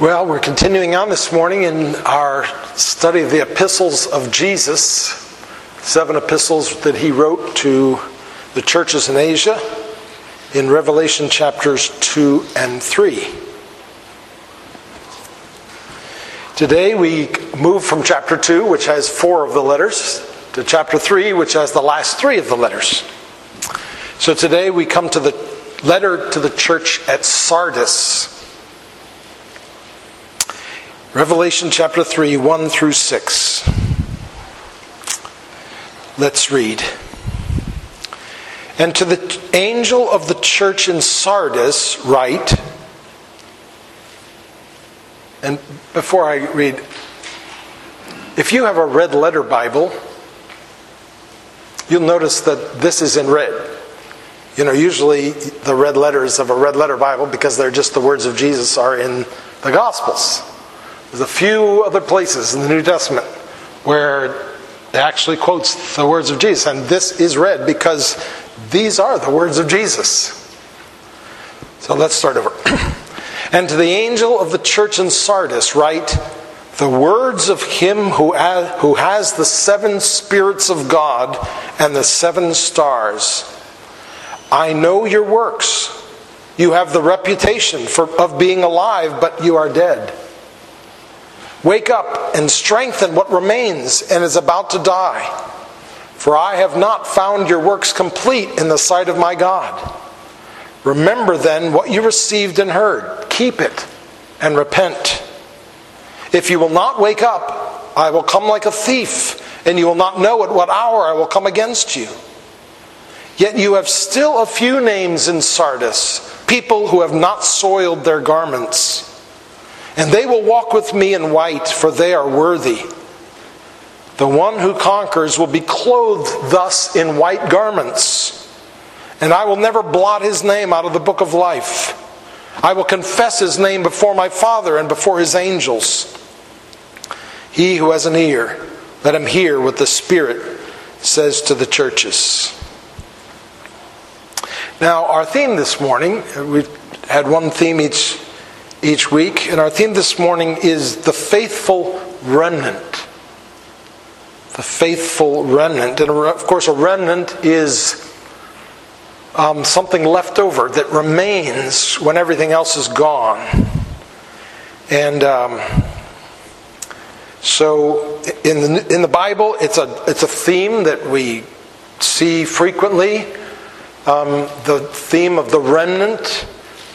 Well, we're continuing on this morning in our study of the epistles of Jesus, seven epistles that he wrote to the churches in Asia in Revelation chapters 2 and 3. Today we move from chapter 2, which has four of the letters, to chapter 3, which has the last three of the letters. So today we come to the letter to the church at Sardis. Revelation chapter 3, 1 through 6. Let's read. And to the angel of the church in Sardis, write. And before I read, if you have a red letter Bible, you'll notice that this is in red. You know, usually the red letters of a red letter Bible, because they're just the words of Jesus, are in the Gospels. There's a few other places in the New Testament where it actually quotes the words of Jesus, and this is red because these are the words of Jesus. So let's start over. and to the angel of the church in Sardis, write the words of him who has the seven spirits of God and the seven stars. I know your works. You have the reputation for, of being alive, but you are dead. Wake up and strengthen what remains and is about to die. For I have not found your works complete in the sight of my God. Remember then what you received and heard. Keep it and repent. If you will not wake up, I will come like a thief, and you will not know at what hour I will come against you. Yet you have still a few names in Sardis, people who have not soiled their garments. And they will walk with me in white, for they are worthy. The one who conquers will be clothed thus in white garments. And I will never blot his name out of the book of life. I will confess his name before my Father and before his angels. He who has an ear, let him hear what the Spirit says to the churches. Now, our theme this morning, uh, we've had one theme each each week. And our theme this morning is the faithful remnant. The faithful remnant. And of course, a remnant is um, something left over that remains when everything else is gone. And um, so in the, in the Bible, it's a, it's a theme that we see frequently. Um, the theme of the remnant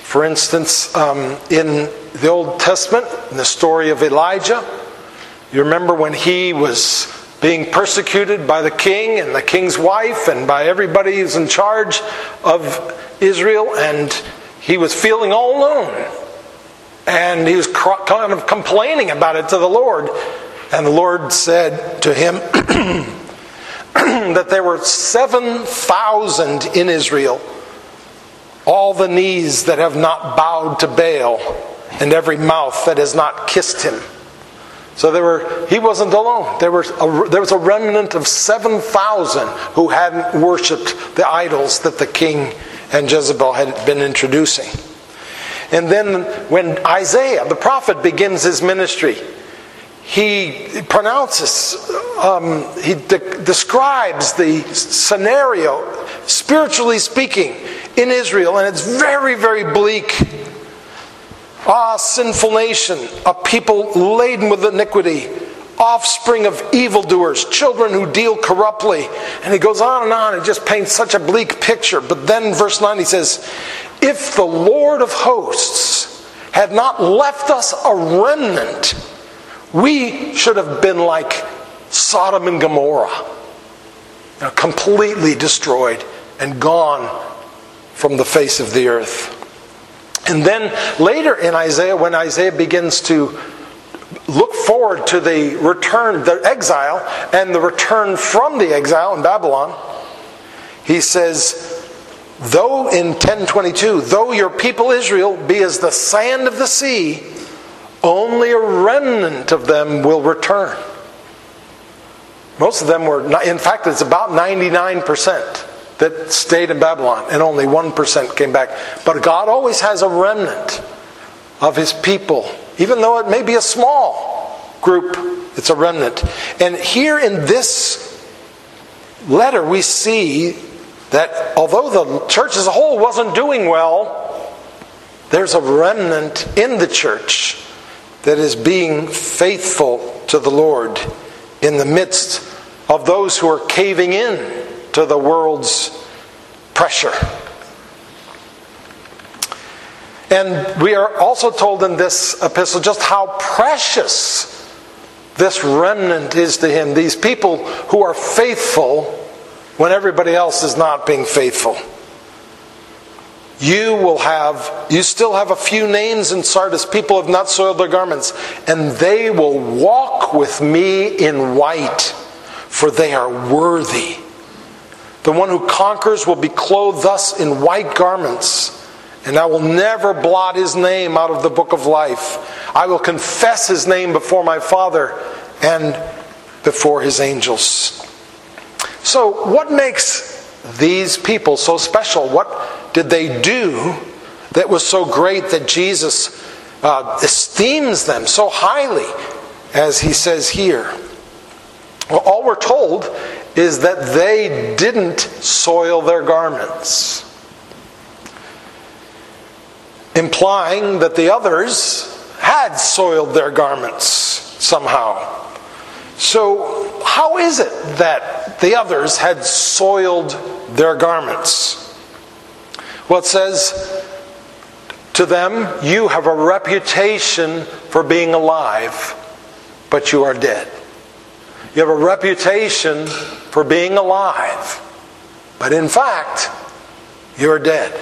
for instance, um, in the Old Testament, in the story of Elijah, you remember when he was being persecuted by the king and the king's wife and by everybody who's in charge of Israel, and he was feeling all alone. And he was kind of complaining about it to the Lord. And the Lord said to him that there were 7,000 in Israel all the knees that have not bowed to Baal, and every mouth that has not kissed him. So there were, he wasn't alone. There was, a, there was a remnant of 7,000 who hadn't worshipped the idols that the king and Jezebel had been introducing. And then when Isaiah, the prophet, begins his ministry, he pronounces, um, he de- describes the scenario, spiritually speaking, in Israel, and it's very, very bleak. Ah, sinful nation, a people laden with iniquity, offspring of evildoers, children who deal corruptly. And he goes on and on and just paints such a bleak picture. But then, verse 9, he says, If the Lord of hosts had not left us a remnant, we should have been like Sodom and Gomorrah, completely destroyed and gone from the face of the earth. And then later in Isaiah, when Isaiah begins to look forward to the return, the exile, and the return from the exile in Babylon, he says, Though in 1022, though your people Israel be as the sand of the sea, only a remnant of them will return. Most of them were, in fact, it's about 99% that stayed in Babylon, and only 1% came back. But God always has a remnant of his people even though it may be a small group, it's a remnant. And here in this letter, we see that although the church as a whole wasn't doing well, there's a remnant in the church that is being faithful to the Lord in the midst of those who are caving in to the world's pressure. And we are also told in this epistle just how precious this remnant is to him. These people who are faithful when everybody else is not being faithful. You will have, you still have a few names in Sardis. People have not soiled their garments, and they will walk with me in white, for they are worthy. The one who conquers will be clothed thus in white garments and I will never blot his name out of the book of life. I will confess his name before my Father and before his angels. So, what makes these people so special? What did they do that was so great that Jesus uh, esteems them so highly, as he says here? Well, all we're told is that they didn't soil their garments implying that the others had soiled their garments somehow. So, how is it that the others had soiled their garments? Well, it says to them, You have a reputation for being alive, but you are dead. You have a reputation for being alive, but in fact, you're dead.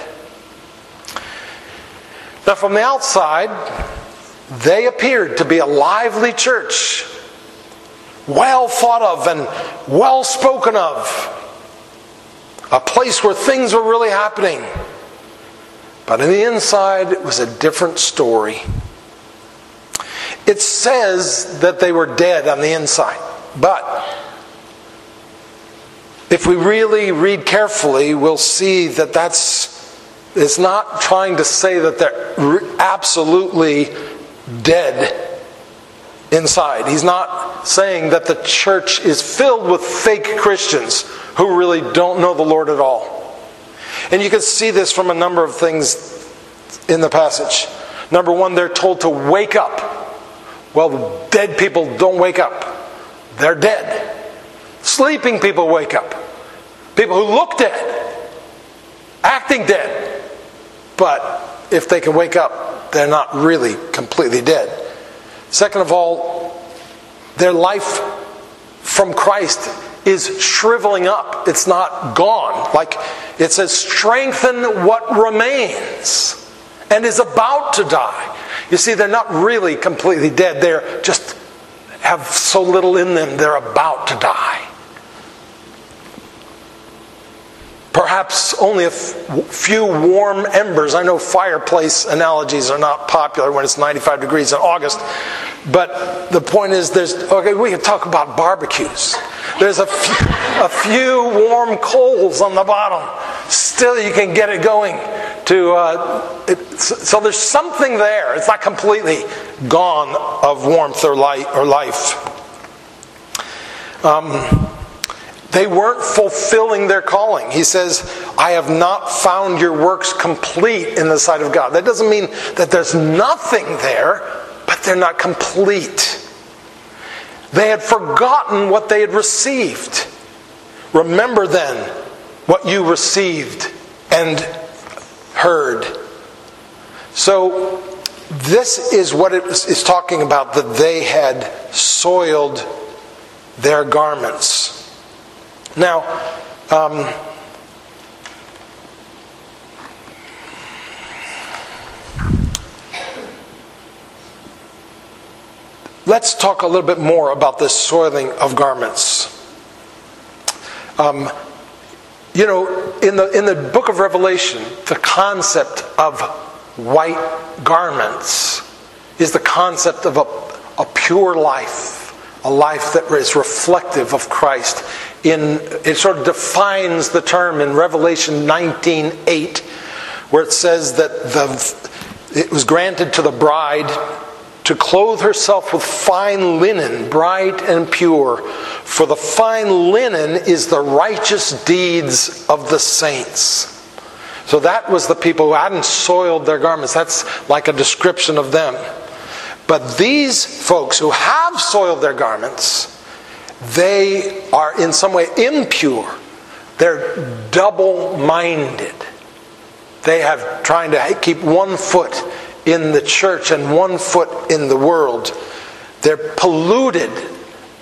Now, from the outside, they appeared to be a lively church, well thought of and well spoken of, a place where things were really happening. But on the inside, it was a different story. It says that they were dead on the inside, but if we really read carefully, we'll see that that's is not trying to say that they're absolutely dead inside. He's not saying that the church is filled with fake Christians who really don't know the Lord at all. And you can see this from a number of things in the passage. Number one, they're told to wake up. Well, dead people don't wake up, they're dead. Sleeping people wake up. People who look dead, acting dead, but if they can wake up, they're not really completely dead. Second of all, their life from Christ is shriveling up. It's not gone. Like it says, strengthen what remains and is about to die. You see, they're not really completely dead. They're just have so little in them, they're about to die. perhaps only a few warm embers. I know fireplace analogies are not popular when it's 95 degrees in August, but the point is, there's okay. We can talk about barbecues. There's a few, a few warm coals on the bottom. Still, you can get it going. To uh, it, so there's something there. It's not completely gone of warmth or light or life. Um, they weren't fulfilling their calling. He says, I have not found your works complete in the sight of God. That doesn't mean that there's nothing there, but they're not complete. They had forgotten what they had received. Remember then what you received and heard. So, this is what it is talking about that they had soiled their garments. Now, um, let's talk a little bit more about this soiling of garments. Um, you know, in the, in the book of Revelation, the concept of white garments is the concept of a, a pure life, a life that is reflective of Christ. In it sort of defines the term in Revelation 19:8 where it says that the it was granted to the bride to clothe herself with fine linen, bright and pure. For the fine linen is the righteous deeds of the saints. So that was the people who hadn't soiled their garments. That's like a description of them. But these folks who have soiled their garments, they are in some way impure. They're double minded. They have trying to keep one foot in the church and one foot in the world. They're polluted,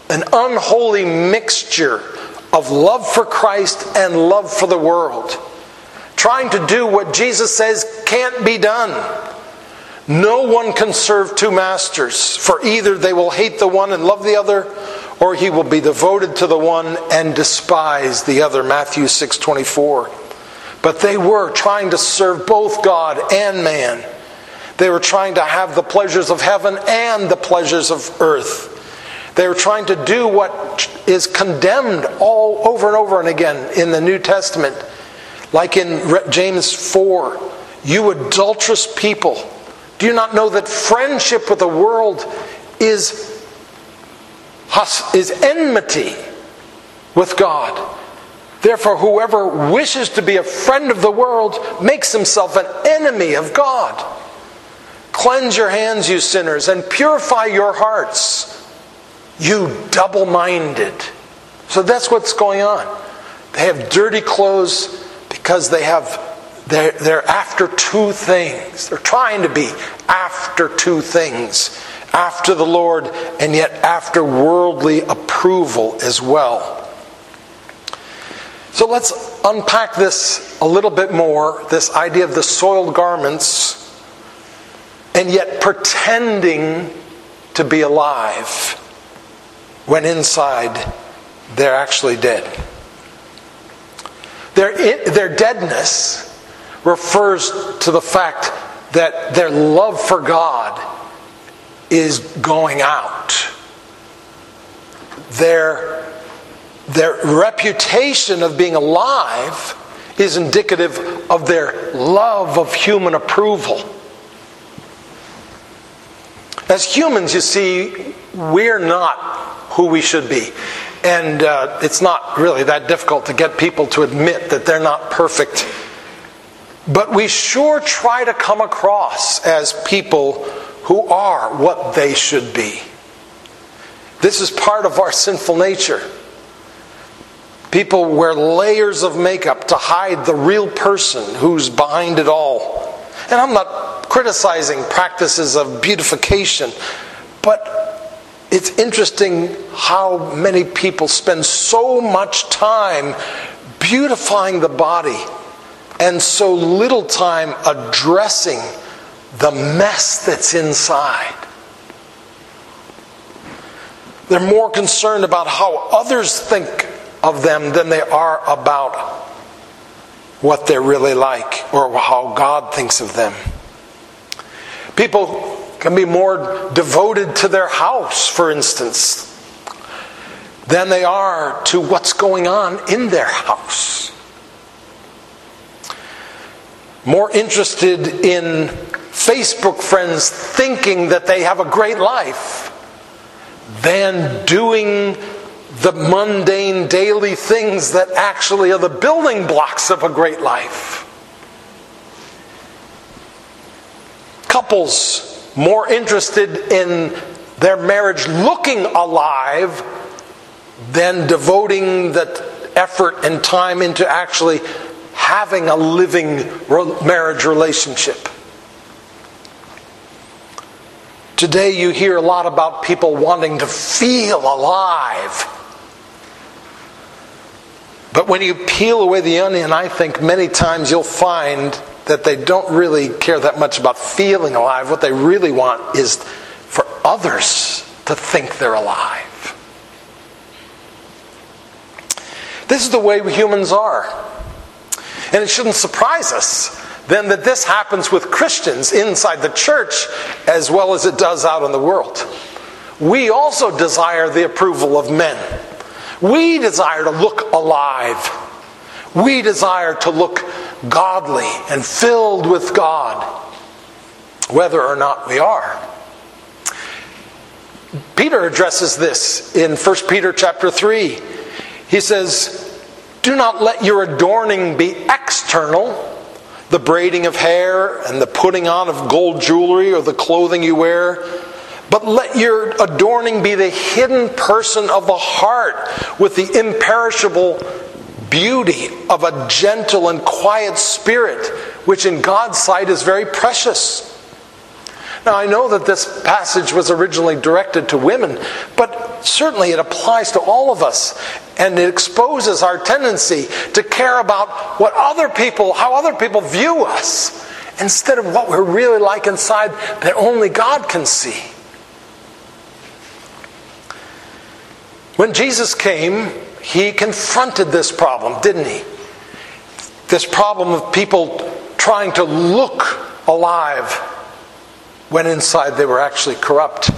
an unholy mixture of love for Christ and love for the world. Trying to do what Jesus says can't be done. No one can serve two masters, for either they will hate the one and love the other, or he will be devoted to the one and despise the other. Matthew 6:24. But they were trying to serve both God and man. They were trying to have the pleasures of heaven and the pleasures of earth. They were trying to do what is condemned all over and over and again in the New Testament. Like in James 4, you adulterous people, do you not know that friendship with the world is, is enmity with God? Therefore, whoever wishes to be a friend of the world makes himself an enemy of God. Cleanse your hands, you sinners, and purify your hearts, you double minded. So that's what's going on. They have dirty clothes because they have they're, they're after two things. They're trying to be after two things after the Lord and yet after worldly approval as well. So let's unpack this a little bit more this idea of the soiled garments and yet pretending to be alive when inside they're actually dead. Their, their deadness refers to the fact that their love for God is going out. Their, their reputation of being alive is indicative of their love of human approval. As humans, you see, we're not who we should be. And uh, it's not really that difficult to get people to admit that they're not perfect. But we sure try to come across as people who are what they should be. This is part of our sinful nature. People wear layers of makeup to hide the real person who's behind it all. And I'm not criticizing practices of beautification, but it's interesting how many people spend so much time beautifying the body and so little time addressing the mess that's inside. They're more concerned about how others think of them than they are about what they're really like or how God thinks of them. People can be more devoted to their house, for instance, than they are to what's going on in their house. More interested in Facebook friends thinking that they have a great life than doing the mundane daily things that actually are the building blocks of a great life. Couples more interested in their marriage looking alive than devoting the effort and time into actually having a living marriage relationship. Today, you hear a lot about people wanting to feel alive. But when you peel away the onion, I think many times you'll find that they don't really care that much about feeling alive. What they really want is for others to think they're alive. This is the way we humans are. And it shouldn't surprise us then that this happens with Christians inside the church as well as it does out in the world. We also desire the approval of men. We desire to look alive. We desire to look godly and filled with God, whether or not we are. Peter addresses this in 1 Peter chapter 3. He says, Do not let your adorning be external, the braiding of hair and the putting on of gold jewelry or the clothing you wear, but let your adorning be the hidden person of the heart with the imperishable beauty of a gentle and quiet spirit, which in God's sight is very precious. Now, I know that this passage was originally directed to women, but certainly it applies to all of us. And it exposes our tendency to care about what other people, how other people view us, instead of what we're really like inside that only God can see. When Jesus came, he confronted this problem, didn't he? This problem of people trying to look alive when inside they were actually corrupt.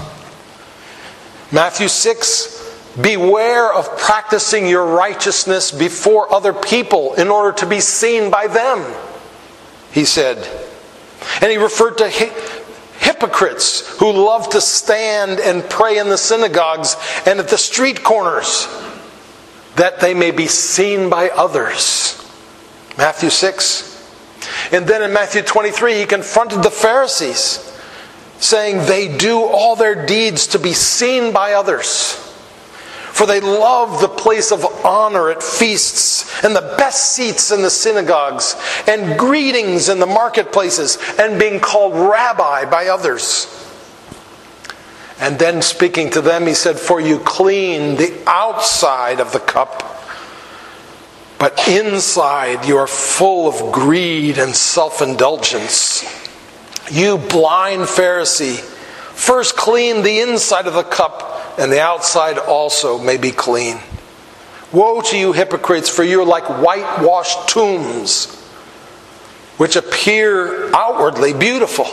Matthew 6 Beware of practicing your righteousness before other people in order to be seen by them, he said. And he referred to hypocrites who love to stand and pray in the synagogues and at the street corners that they may be seen by others. Matthew 6. And then in Matthew 23, he confronted the Pharisees saying they do all their deeds to be seen by others. For they love the place of honor at feasts, and the best seats in the synagogues, and greetings in the marketplaces, and being called rabbi by others. And then speaking to them, he said, For you clean the outside of the cup, but inside you are full of greed and self indulgence. You blind Pharisee, first clean the inside of the cup, and the outside also may be clean. Woe to you, hypocrites, for you are like whitewashed tombs, which appear outwardly beautiful,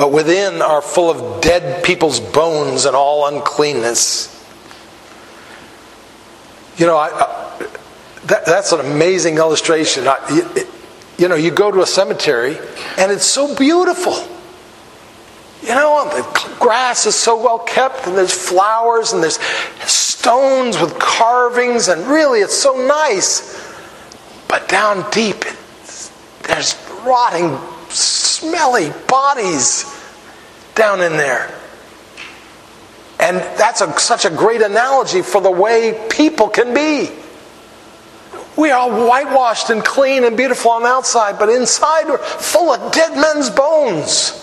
but within are full of dead people's bones and all uncleanness. You know, I, I, that, that's an amazing illustration. I, it, you know, you go to a cemetery and it's so beautiful. You know, the grass is so well kept, and there's flowers, and there's stones with carvings, and really it's so nice. But down deep, there's rotting, smelly bodies down in there. And that's a, such a great analogy for the way people can be. We are whitewashed and clean and beautiful on the outside, but inside we're full of dead men's bones.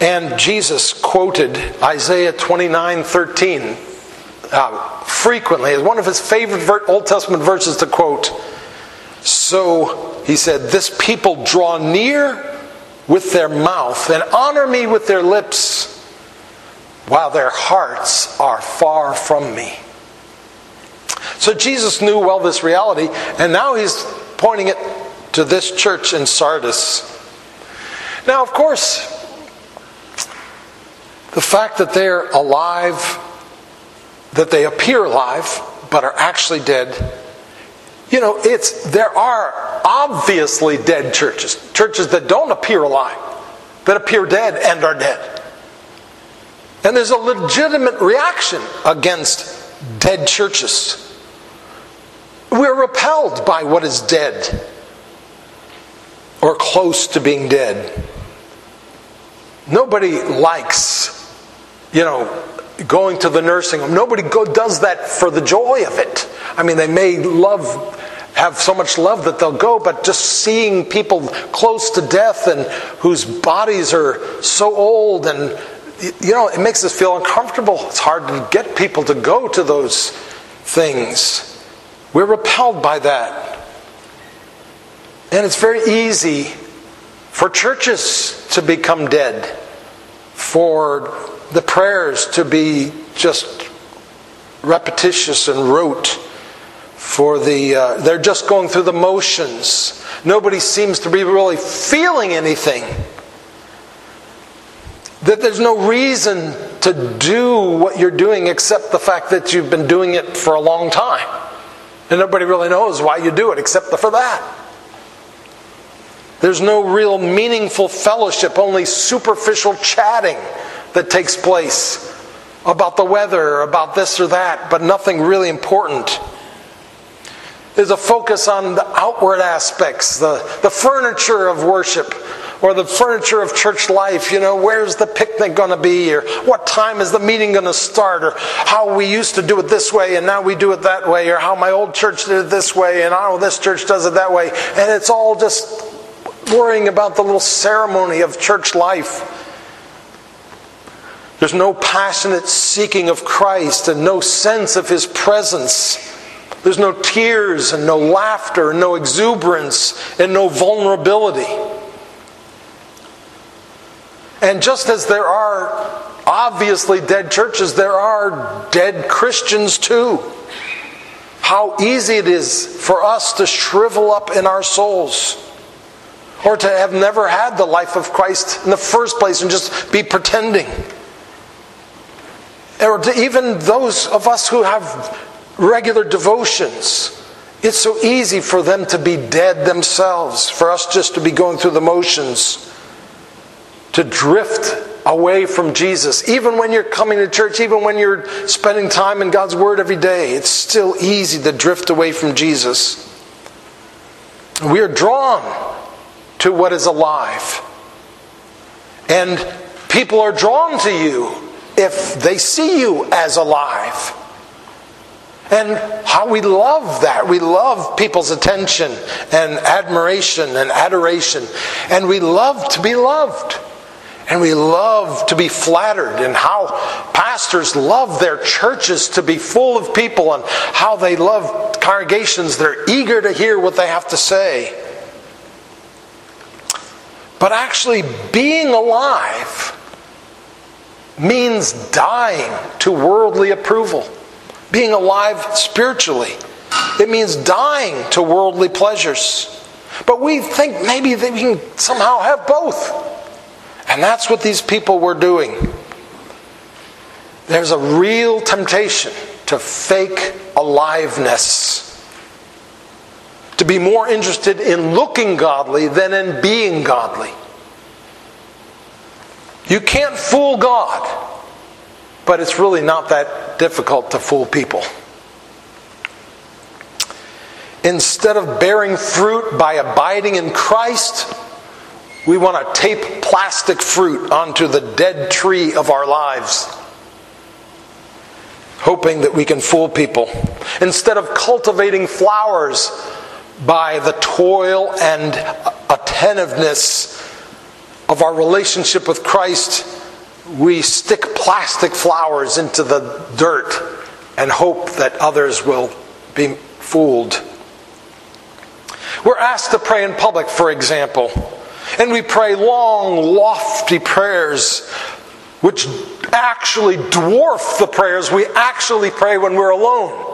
And Jesus quoted Isaiah 29 13 uh, frequently as one of his favorite Old Testament verses to quote. So he said, This people draw near with their mouth and honor me with their lips, while their hearts are far from me. So Jesus knew well this reality, and now he's pointing it to this church in Sardis. Now, of course, the fact that they're alive, that they appear alive, but are actually dead, you know, it's there are obviously dead churches, churches that don't appear alive, that appear dead and are dead. And there's a legitimate reaction against dead churches. We're repelled by what is dead or close to being dead. Nobody likes, you know, going to the nursing home. Nobody go, does that for the joy of it. I mean, they may love, have so much love that they'll go, but just seeing people close to death and whose bodies are so old and, you know, it makes us feel uncomfortable. It's hard to get people to go to those things. We're repelled by that. And it's very easy for churches to become dead, for the prayers to be just repetitious and rote, for the uh, they're just going through the motions. Nobody seems to be really feeling anything. That there's no reason to do what you're doing except the fact that you've been doing it for a long time. And nobody really knows why you do it except for that. There's no real meaningful fellowship, only superficial chatting that takes place about the weather, about this or that, but nothing really important. There's a focus on the outward aspects, the, the furniture of worship, or the furniture of church life. You know, where's the picnic going to be? Or what time is the meeting going to start? Or how we used to do it this way and now we do it that way. Or how my old church did it this way and oh, this church does it that way. And it's all just worrying about the little ceremony of church life. There's no passionate seeking of Christ and no sense of His presence. There's no tears and no laughter, and no exuberance and no vulnerability. And just as there are obviously dead churches, there are dead Christians too. How easy it is for us to shrivel up in our souls or to have never had the life of Christ in the first place and just be pretending. Or to even those of us who have regular devotions, it's so easy for them to be dead themselves, for us just to be going through the motions, to drift away from Jesus. Even when you're coming to church, even when you're spending time in God's Word every day, it's still easy to drift away from Jesus. We are drawn to what is alive. And people are drawn to you if they see you as alive. And how we love that. We love people's attention and admiration and adoration. And we love to be loved. And we love to be flattered, and how pastors love their churches to be full of people, and how they love congregations. They're eager to hear what they have to say. But actually, being alive means dying to worldly approval. Being alive spiritually, it means dying to worldly pleasures. But we think maybe that we can somehow have both. And that's what these people were doing. There's a real temptation to fake aliveness to be more interested in looking godly than in being godly. You can't fool God, but it's really not that difficult to fool people. Instead of bearing fruit by abiding in Christ, we want to tape plastic fruit onto the dead tree of our lives, hoping that we can fool people. Instead of cultivating flowers by the toil and attentiveness of our relationship with Christ, we stick plastic flowers into the dirt and hope that others will be fooled. We're asked to pray in public, for example, and we pray long, lofty prayers which actually dwarf the prayers we actually pray when we're alone.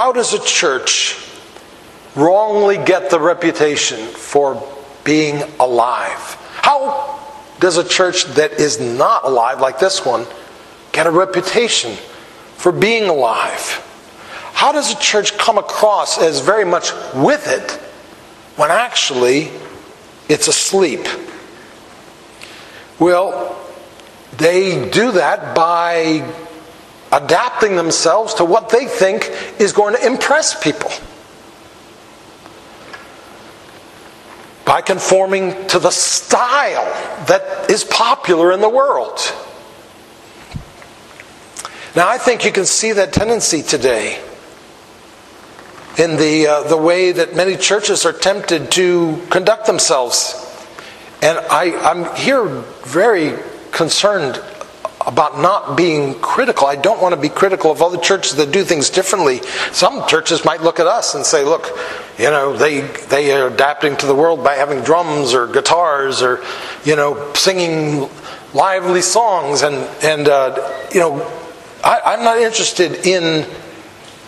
How does a church wrongly get the reputation for being alive? How does a church that is not alive, like this one, get a reputation for being alive? How does a church come across as very much with it when actually it's asleep? Well, they do that by adapting themselves to what they think is going to impress people. By conforming to the style that is popular in the world. Now, I think you can see that tendency today in the, uh, the way that many churches are tempted to conduct themselves. And I, I'm here very concerned about not being critical. I don't want to be critical of other churches that do things differently. Some churches might look at us and say, look, you know, they, they are adapting to the world by having drums or guitars or, you know, singing lively songs. And, and uh, you know, I, I'm not interested in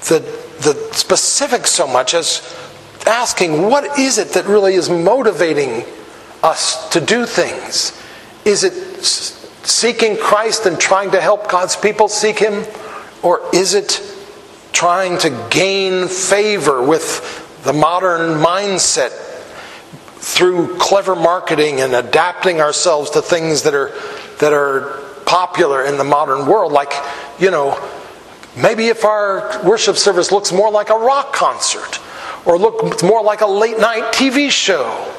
the, the specifics so much as asking what is it that really is motivating us to do things? Is it seeking Christ and trying to help God's people seek Him? Or is it trying to gain favor with the modern mindset through clever marketing and adapting ourselves to things that are that are popular in the modern world like you know maybe if our worship service looks more like a rock concert or looks more like a late night TV show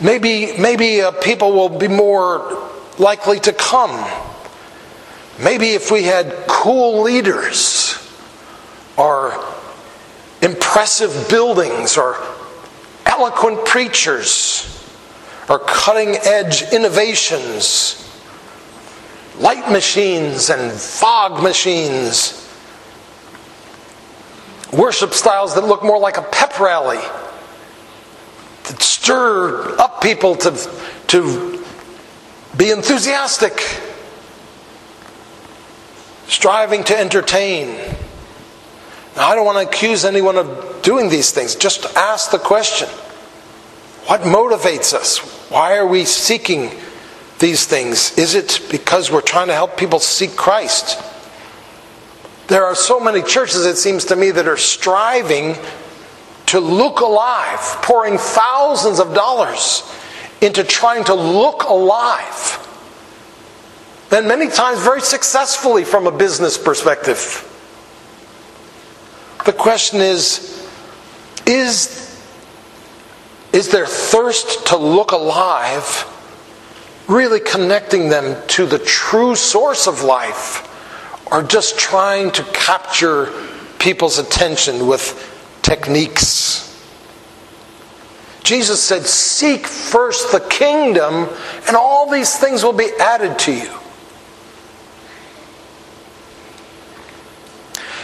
maybe maybe uh, people will be more likely to come. Maybe if we had cool leaders or impressive buildings or eloquent preachers or cutting edge innovations, light machines and fog machines, worship styles that look more like a pep rally that stir up people to, to be enthusiastic, striving to entertain. Now, I don't want to accuse anyone of doing these things. Just ask the question what motivates us? Why are we seeking these things? Is it because we're trying to help people seek Christ? There are so many churches, it seems to me, that are striving to look alive, pouring thousands of dollars into trying to look alive. And many times very successfully from a business perspective. The question is is, is their thirst to look alive really connecting them to the true source of life or just trying to capture people's attention with techniques? Jesus said, Seek first the kingdom, and all these things will be added to you.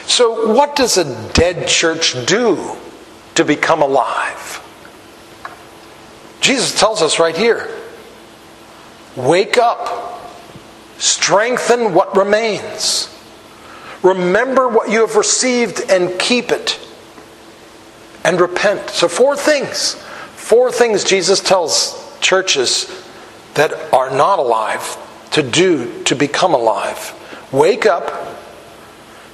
So, what does a dead church do to become alive? Jesus tells us right here wake up, strengthen what remains, remember what you have received and keep it, and repent. So, four things. Four things Jesus tells churches that are not alive to do to become alive. Wake up,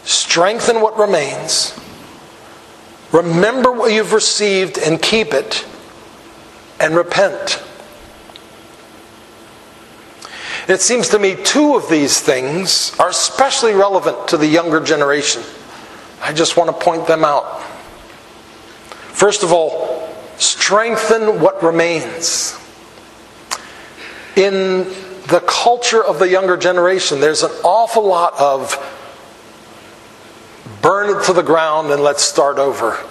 strengthen what remains, remember what you've received and keep it, and repent. It seems to me two of these things are especially relevant to the younger generation. I just want to point them out. First of all, strengthen what remains. In the culture of the younger generation, there's an awful lot of burn it to the ground and let's start over.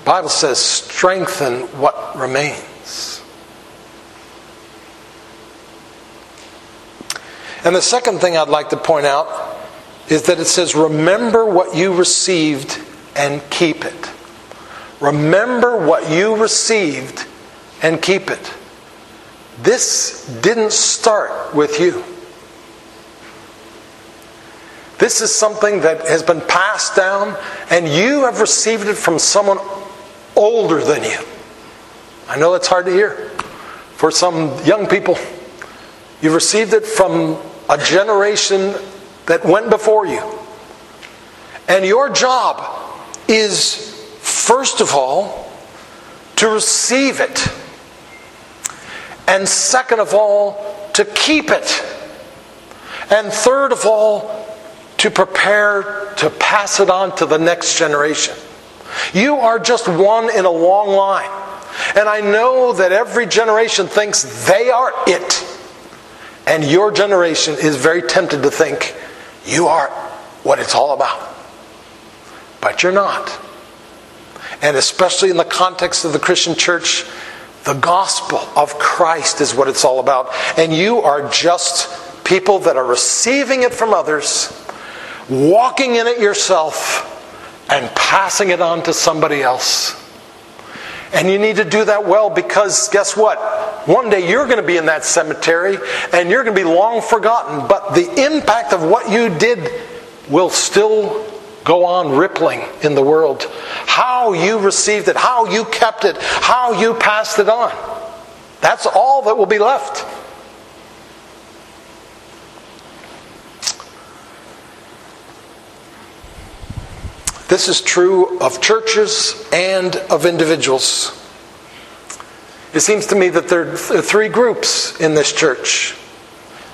The Bible says, strengthen what remains. And the second thing I'd like to point out is that it says, remember what you received and keep it. Remember what you received and keep it. This didn't start with you. This is something that has been passed down, and you have received it from someone older than you. I know that's hard to hear for some young people. You've received it from a generation that went before you. And your job is, first of all, to receive it. And second of all, to keep it. And third of all, to prepare to pass it on to the next generation. You are just one in a long line. And I know that every generation thinks they are it. And your generation is very tempted to think you are what it's all about. But you're not. And especially in the context of the Christian church, the gospel of Christ is what it's all about. And you are just people that are receiving it from others walking in it yourself and passing it on to somebody else. And you need to do that well because guess what? One day you're going to be in that cemetery and you're going to be long forgotten, but the impact of what you did will still go on rippling in the world. How you received it, how you kept it, how you passed it on. That's all that will be left. This is true of churches and of individuals. It seems to me that there are three groups in this church.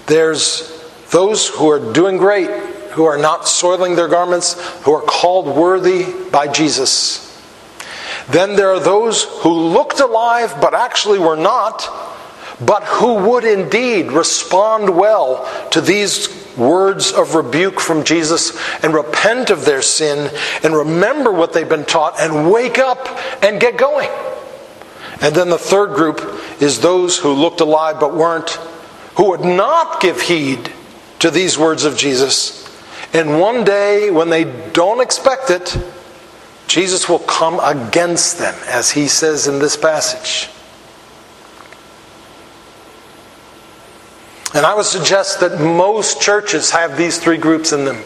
There's those who are doing great, who are not soiling their garments, who are called worthy by Jesus. Then there are those who looked alive but actually were not, but who would indeed respond well to these words of rebuke from Jesus and repent of their sin and remember what they've been taught and wake up and get going. And then the third group is those who looked alive but weren't, who would not give heed to these words of Jesus. And one day, when they don't expect it, Jesus will come against them, as he says in this passage. And I would suggest that most churches have these three groups in them.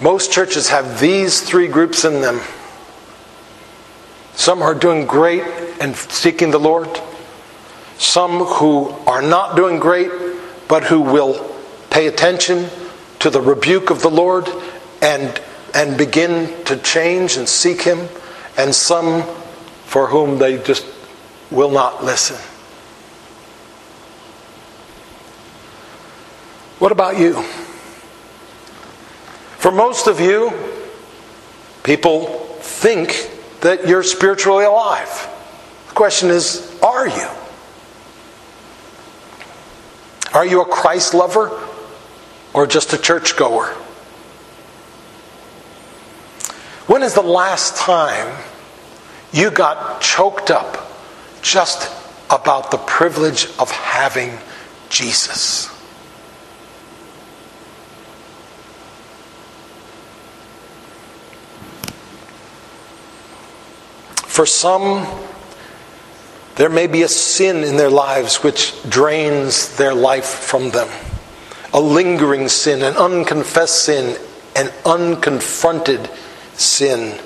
Most churches have these three groups in them. Some are doing great and seeking the Lord. Some who are not doing great, but who will pay attention to the rebuke of the Lord and, and begin to change and seek Him. And some for whom they just will not listen. What about you? For most of you, people think that you're spiritually alive. The question is, are you? Are you a Christ lover or just a churchgoer? When is the last time you got choked up just about the privilege of having Jesus? For some, there may be a sin in their lives which drains their life from them. A lingering sin, an unconfessed sin, an unconfronted sin.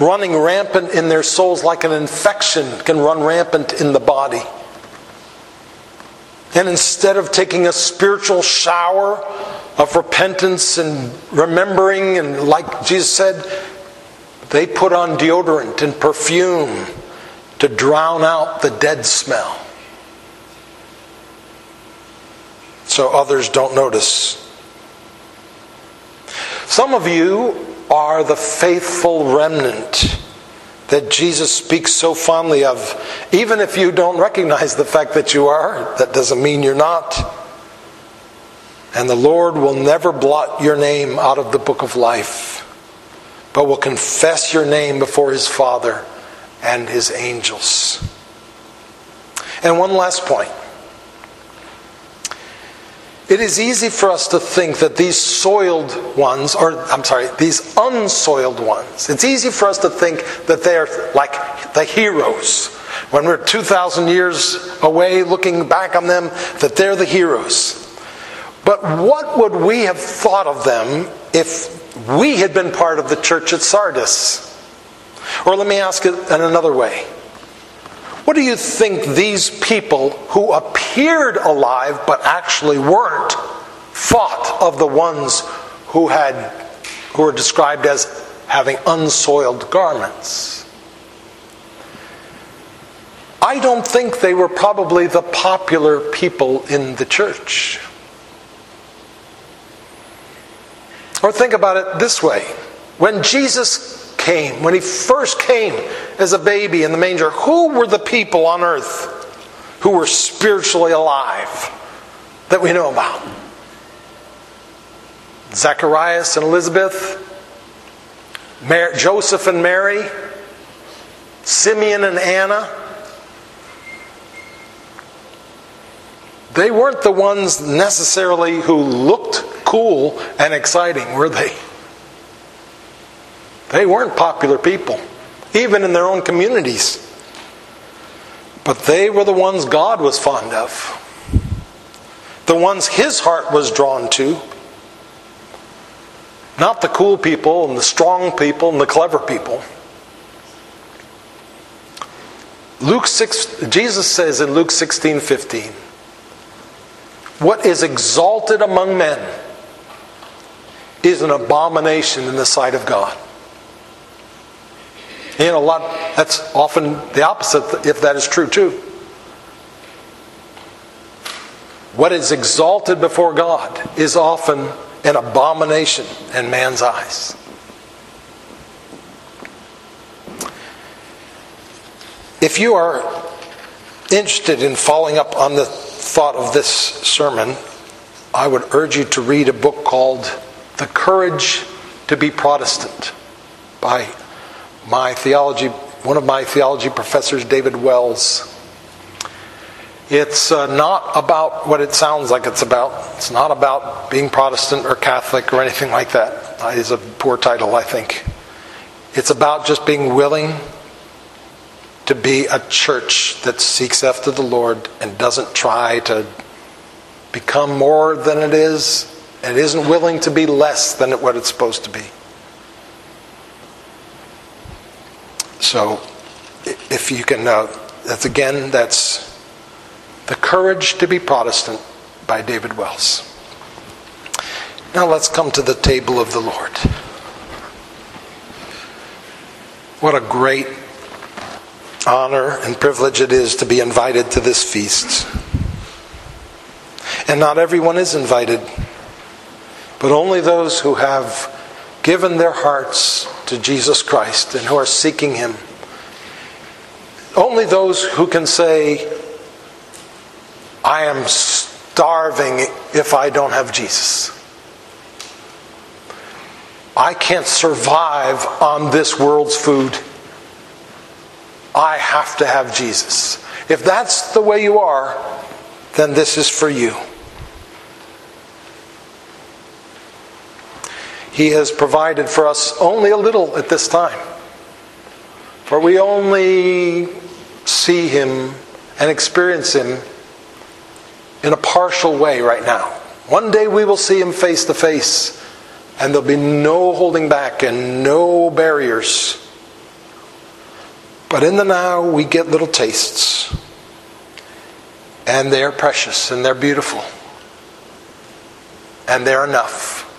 Running rampant in their souls like an infection can run rampant in the body. And instead of taking a spiritual shower of repentance and remembering, and like Jesus said, they put on deodorant and perfume to drown out the dead smell. So others don't notice. Some of you are the faithful remnant that Jesus speaks so fondly of. Even if you don't recognize the fact that you are, that doesn't mean you're not. And the Lord will never blot your name out of the book of life but will confess your name before his Father and his angels. And one last point. It is easy for us to think that these soiled ones, or I'm sorry, these unsoiled ones, it's easy for us to think that they're like the heroes. When we're 2,000 years away looking back on them, that they're the heroes. But what would we have thought of them if we had been part of the church at Sardis. Or let me ask it in another way. What do you think these people who appeared alive but actually weren't thought of the ones who had who were described as having unsoiled garments? I don't think they were probably the popular people in the church. Or think about it this way when Jesus came, when he first came as a baby in the manger, who were the people on earth who were spiritually alive that we know about? Zacharias and Elizabeth, Joseph and Mary, Simeon and Anna. They weren't the ones necessarily who looked cool and exciting, were they? They weren't popular people, even in their own communities. But they were the ones God was fond of, the ones his heart was drawn to. Not the cool people and the strong people and the clever people. Luke 6 Jesus says in Luke 16, 15, what is exalted among men is an abomination in the sight of God. And a lot that's often the opposite if that is true too. What is exalted before God is often an abomination in man's eyes. If you are interested in following up on the thought of this sermon, I would urge you to read a book called The Courage to be Protestant by my theology, one of my theology professors, David Wells. It's uh, not about what it sounds like it's about. It's not about being Protestant or Catholic or anything like that. That is a poor title, I think. It's about just being willing to be a church that seeks after the Lord and doesn't try to become more than it is and isn't willing to be less than what it's supposed to be. So, if you can, uh, that's again, that's The Courage to be Protestant by David Wells. Now let's come to the table of the Lord. What a great honor and privilege it is to be invited to this feast. And not everyone is invited, but only those who have given their hearts to Jesus Christ and who are seeking Him. Only those who can say, I am starving if I don't have Jesus. I can't survive on this world's food. I have to have Jesus. If that's the way you are, then this is for you. He has provided for us only a little at this time. For we only see Him and experience Him in a partial way right now. One day we will see Him face to face, and there'll be no holding back and no barriers. But in the now, we get little tastes. And they're precious and they're beautiful. And they're enough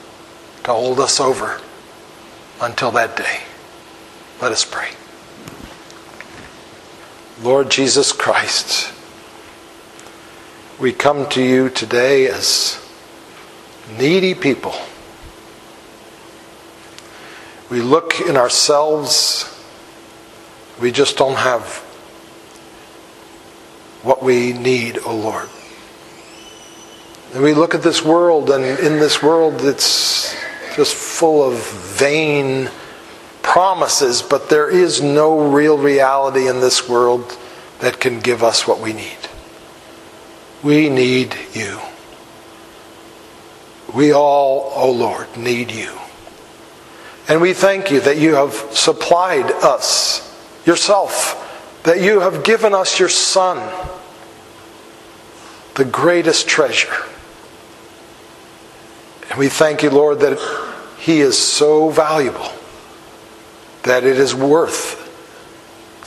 to hold us over until that day. Let us pray. Lord Jesus Christ, we come to you today as needy people. We look in ourselves, we just don't have what we need, O oh Lord. And we look at this world, and in this world, it's just full of vain promises, but there is no real reality in this world that can give us what we need. We need you. We all, O oh Lord, need you. And we thank you that you have supplied us yourself, that you have given us your Son, the greatest treasure. And we thank you, Lord, that he is so valuable that it is worth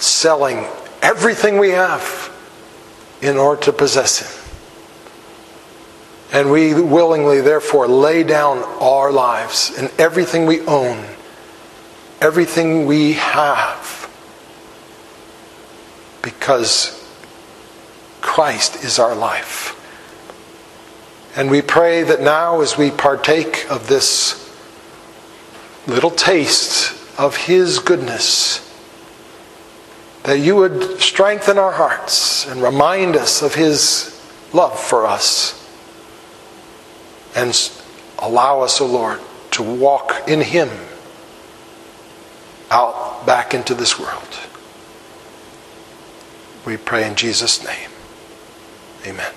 selling everything we have in order to possess him. And we willingly, therefore, lay down our lives and everything we own, everything we have, because Christ is our life. And we pray that now, as we partake of this little taste of His goodness, that you would strengthen our hearts and remind us of His love for us. And allow us, O oh Lord, to walk in Him out back into this world. We pray in Jesus' name. Amen.